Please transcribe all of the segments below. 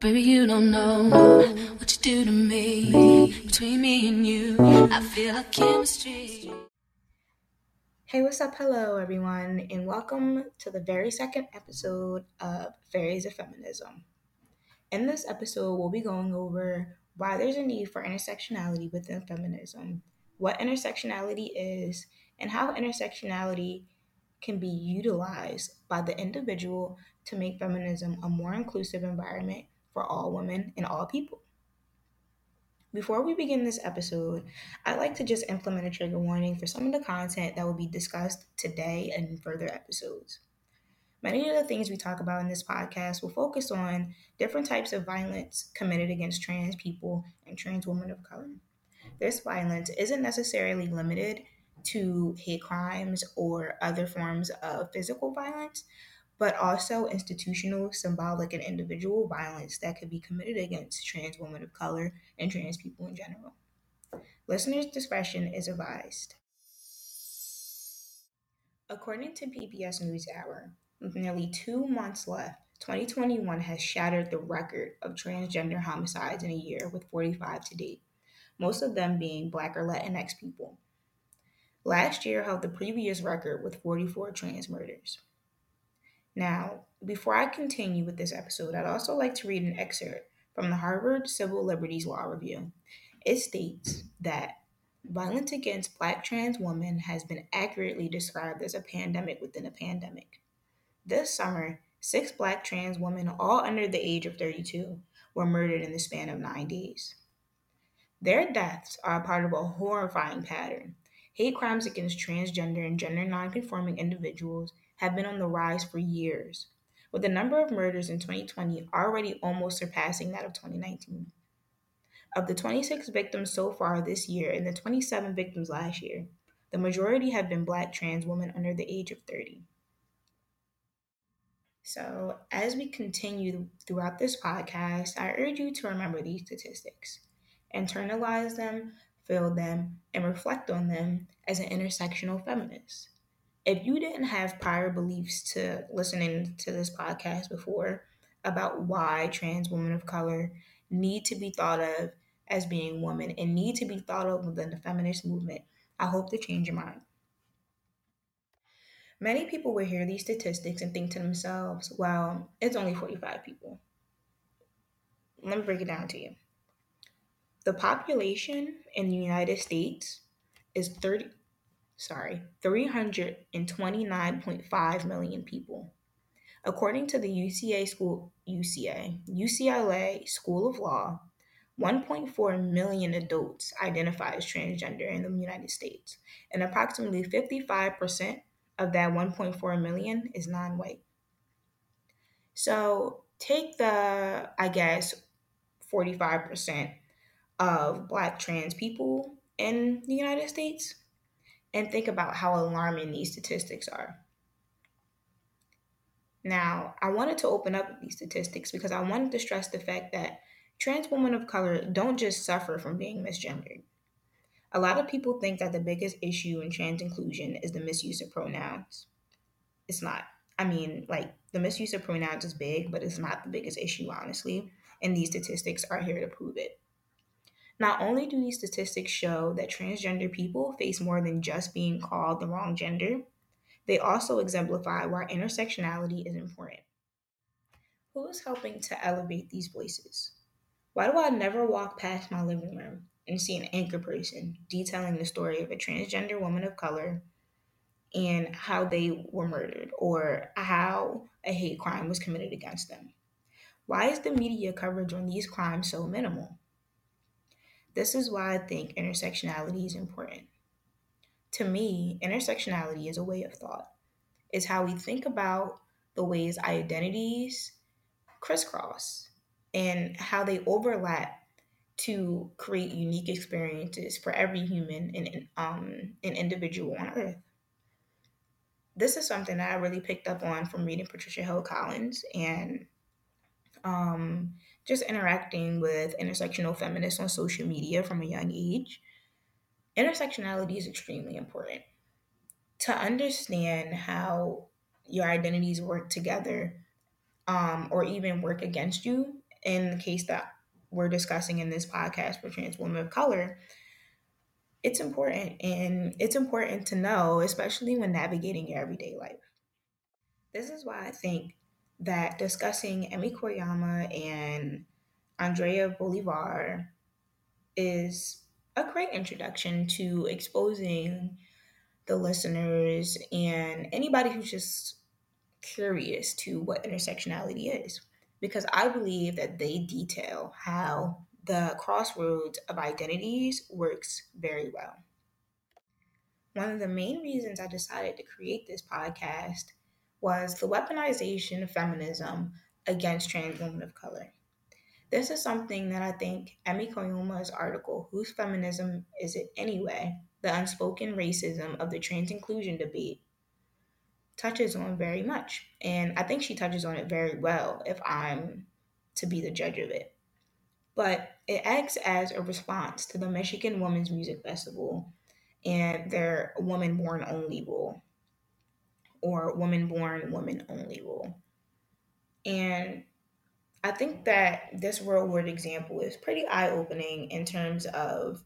Baby, you don't know what you do to me. Between me and you, I feel like chemistry. Hey, what's up? Hello, everyone, and welcome to the very second episode of Fairies of Feminism. In this episode, we'll be going over why there's a need for intersectionality within feminism, what intersectionality is, and how intersectionality can be utilized by the individual to make feminism a more inclusive environment for all women and all people. Before we begin this episode, I'd like to just implement a trigger warning for some of the content that will be discussed today and in further episodes. Many of the things we talk about in this podcast will focus on different types of violence committed against trans people and trans women of color. This violence isn't necessarily limited to hate crimes or other forms of physical violence, but also institutional, symbolic, and individual violence that could be committed against trans women of color and trans people in general. Listeners' discretion is advised. According to PBS NewsHour, with nearly two months left, 2021 has shattered the record of transgender homicides in a year with 45 to date, most of them being Black or Latinx people. Last year held the previous record with 44 trans murders. Now, before I continue with this episode, I'd also like to read an excerpt from the Harvard Civil Liberties Law Review. It states that violence against Black trans women has been accurately described as a pandemic within a pandemic. This summer, six Black trans women, all under the age of 32, were murdered in the span of nine days. Their deaths are a part of a horrifying pattern Hate crimes against transgender and gender nonconforming individuals have been on the rise for years, with the number of murders in 2020 already almost surpassing that of 2019. Of the 26 victims so far this year and the 27 victims last year, the majority have been Black trans women under the age of 30. So, as we continue throughout this podcast, I urge you to remember these statistics, internalize them, feel them, and reflect on them as an intersectional feminist. If you didn't have prior beliefs to listening to this podcast before about why trans women of color need to be thought of as being women and need to be thought of within the feminist movement, I hope to change your mind. Many people will hear these statistics and think to themselves, well, it's only 45 people. Let me break it down to you. The population in the United States is 30 sorry, 329.5 million people. According to the UCA school UCA, UCLA School of Law, 1.4 million adults identify as transgender in the United States, and approximately 55% of that 1.4 million is non-white. So, take the I guess 45% of Black trans people in the United States and think about how alarming these statistics are. Now, I wanted to open up these statistics because I wanted to stress the fact that trans women of color don't just suffer from being misgendered. A lot of people think that the biggest issue in trans inclusion is the misuse of pronouns. It's not. I mean, like, the misuse of pronouns is big, but it's not the biggest issue, honestly. And these statistics are here to prove it. Not only do these statistics show that transgender people face more than just being called the wrong gender, they also exemplify why intersectionality is important. Who is helping to elevate these voices? Why do I never walk past my living room and see an anchor person detailing the story of a transgender woman of color and how they were murdered or how a hate crime was committed against them? Why is the media coverage on these crimes so minimal? This is why I think intersectionality is important. To me, intersectionality is a way of thought. It's how we think about the ways identities crisscross and how they overlap to create unique experiences for every human and um, an individual on earth. This is something that I really picked up on from reading Patricia Hill Collins and um, just interacting with intersectional feminists on social media from a young age, intersectionality is extremely important. To understand how your identities work together um, or even work against you in the case that we're discussing in this podcast for trans women of color, it's important and it's important to know, especially when navigating your everyday life. This is why I think that discussing Emi Koyama and Andrea Bolivar is a great introduction to exposing the listeners and anybody who's just curious to what intersectionality is. Because I believe that they detail how the crossroads of identities works very well. One of the main reasons I decided to create this podcast was the weaponization of feminism against trans women of color. This is something that I think Emi Koyama's article, Whose Feminism Is It Anyway? The Unspoken Racism of the Trans Inclusion Debate, touches on very much. And I think she touches on it very well if I'm to be the judge of it. But it acts as a response to the Michigan Women's Music Festival and their woman born only rule or woman born woman only rule. And I think that this real world example is pretty eye opening in terms of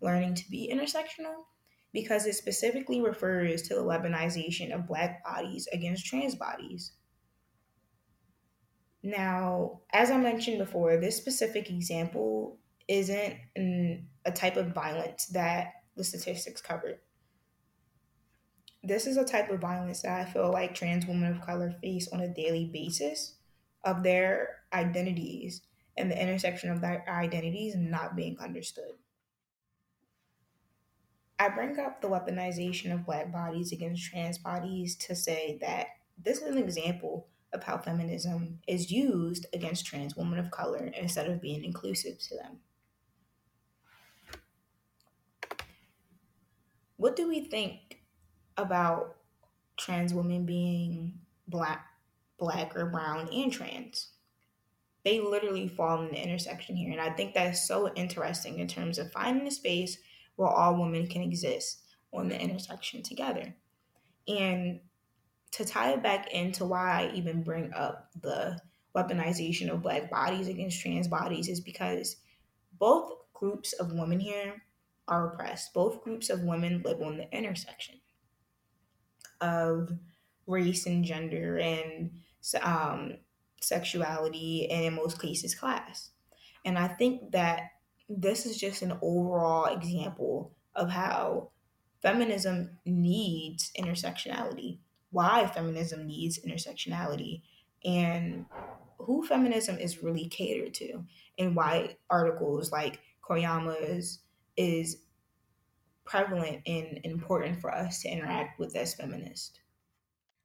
learning to be intersectional because it specifically refers to the weaponization of black bodies against trans bodies. Now, as I mentioned before, this specific example isn't a type of violence that the statistics covered. This is a type of violence that I feel like trans women of color face on a daily basis of their identities and the intersection of their identities not being understood. I bring up the weaponization of black bodies against trans bodies to say that this is an example of how feminism is used against trans women of color instead of being inclusive to them. What do we think about trans women being black, black or brown and trans? They literally fall in the intersection here. And I think that's so interesting in terms of finding a space where all women can exist on the intersection together. And to tie it back into why I even bring up the weaponization of black bodies against trans bodies is because both groups of women here are oppressed. Both groups of women live on the intersection of race and gender and um, sexuality, and in most cases, class. And I think that this is just an overall example of how feminism needs intersectionality, why feminism needs intersectionality, and who feminism is really catered to, and why articles like Koyama's is prevalent and important for us to interact with as feminists.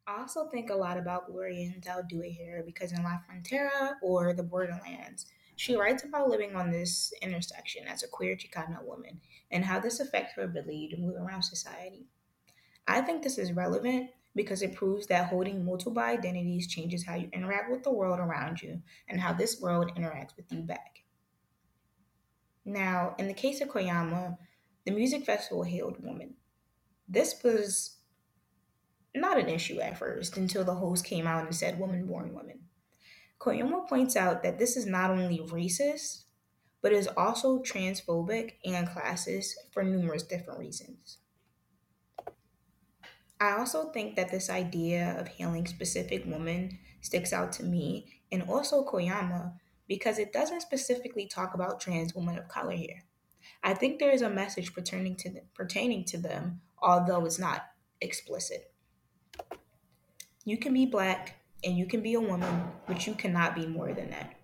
I also think a lot about Gloria Anzaldúa here because in La Frontera or the Borderlands, she writes about living on this intersection as a queer Chicana woman and how this affects her ability to move around society. I think this is relevant because it proves that holding multiple identities changes how you interact with the world around you and how this world interacts with you back. Now, in the case of Koyama, the music festival hailed women. This was not an issue at first until the host came out and said woman born women. Koyama points out that this is not only racist, but is also transphobic and classist for numerous different reasons. I also think that this idea of hailing specific women sticks out to me and also Koyama because it doesn't specifically talk about trans women of color here. I think there is a message pertaining to them, pertaining to them, although it's not explicit. You can be black, and you can be a woman, but you cannot be more than that.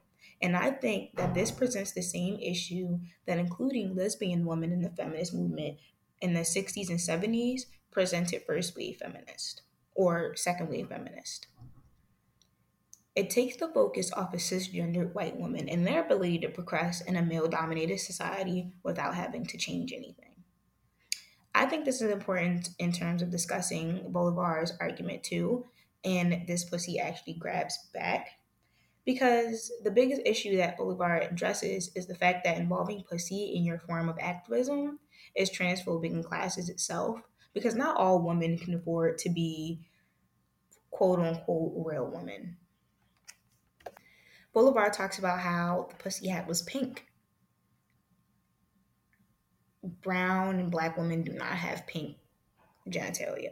And I think that this presents the same issue that including lesbian women in the feminist movement in the 60s and 70s presented first wave feminist or second wave feminist. It takes the focus off of cisgendered white women and their ability to progress in a male dominated society without having to change anything. I think this is important in terms of discussing Bolivar's argument too, and this pussy actually grabs back. Because the biggest issue that Bolivar addresses is the fact that involving pussy in your form of activism is transphobic in classes itself, because not all women can afford to be quote unquote real women. Bolivar talks about how the pussy hat was pink. Brown and black women do not have pink genitalia.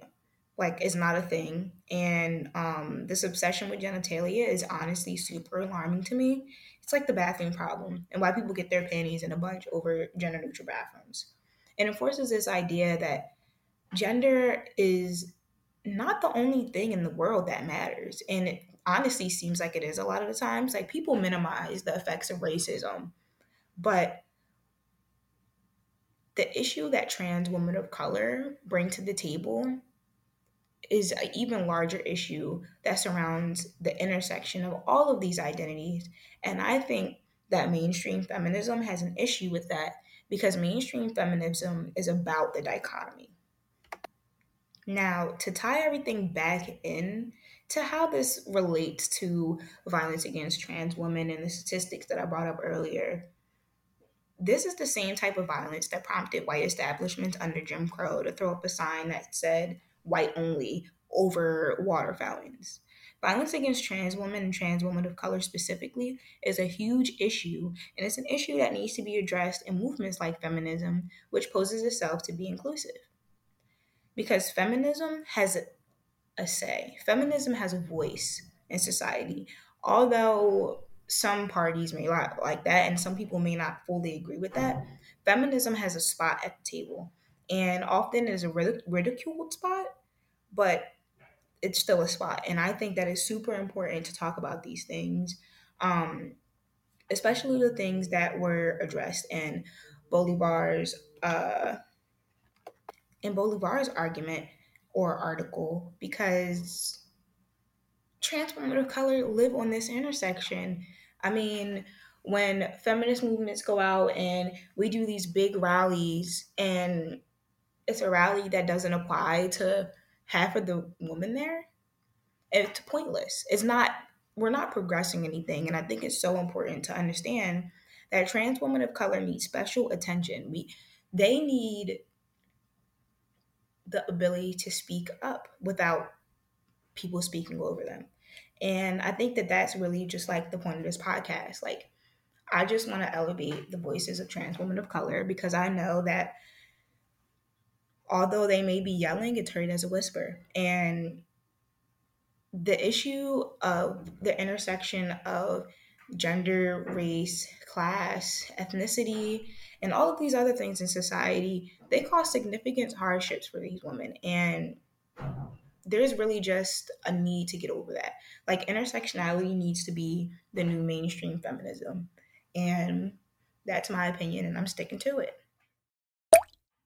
Like it's not a thing. And um this obsession with genitalia is honestly super alarming to me. It's like the bathroom problem and why people get their panties in a bunch over gender neutral bathrooms. It forces this idea that gender is not the only thing in the world that matters. And it honestly seems like it is a lot of the times. Like people minimize the effects of racism, but the issue that trans women of color bring to the table is an even larger issue that surrounds the intersection of all of these identities. And I think that mainstream feminism has an issue with that because mainstream feminism is about the dichotomy. Now, to tie everything back in to how this relates to violence against trans women and the statistics that I brought up earlier, this is the same type of violence that prompted white establishments under Jim Crow to throw up a sign that said white only over water fountains. Violence against trans women and trans women of color specifically is a huge issue, and it's an issue that needs to be addressed in movements like feminism, which poses itself to be inclusive. Because feminism has a say, feminism has a voice in society. Although some parties may not like that, and some people may not fully agree with that, feminism has a spot at the table, and often is a ridiculed spot, but it's still a spot. And I think that is super important to talk about these things, um, especially the things that were addressed in Bolivar's uh, in Bolivar's argument or article, because trans women of color live on this intersection. I mean, when feminist movements go out and we do these big rallies and it's a rally that doesn't apply to half of the women there, it's pointless. It's not we're not progressing anything. And I think it's so important to understand that trans women of color need special attention. We they need the ability to speak up without people speaking over them. And I think that that's really just like the point of this podcast. Like, I just want to elevate the voices of trans women of color because I know that although they may be yelling, it's heard as a whisper. And the issue of the intersection of gender, race, class, ethnicity, and all of these other things in society, they cause significant hardships for these women. And there's really just a need to get over that. Like intersectionality needs to be the new mainstream feminism. And that's my opinion, and I'm sticking to it.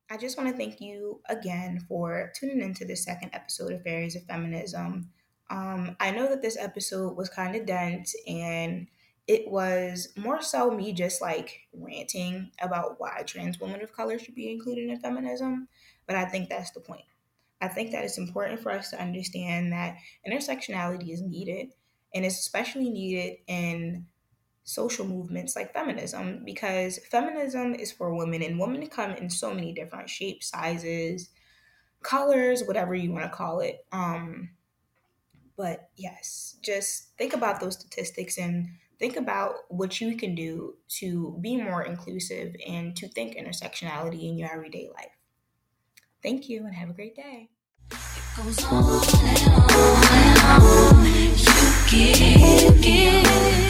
I just want to thank you again for tuning into the second episode of Fairies of Feminism. Um, I know that this episode was kind of dense and it was more so me just like ranting about why trans women of color should be included in feminism, but I think that's the point. I think that it's important for us to understand that intersectionality is needed and it's especially needed in social movements like feminism because feminism is for women and women come in so many different shapes, sizes, colors, whatever you want to call it. Um, but yes, just think about those statistics and think about what you can do to be more inclusive and to think intersectionality in your everyday life. Thank you and have a great day. It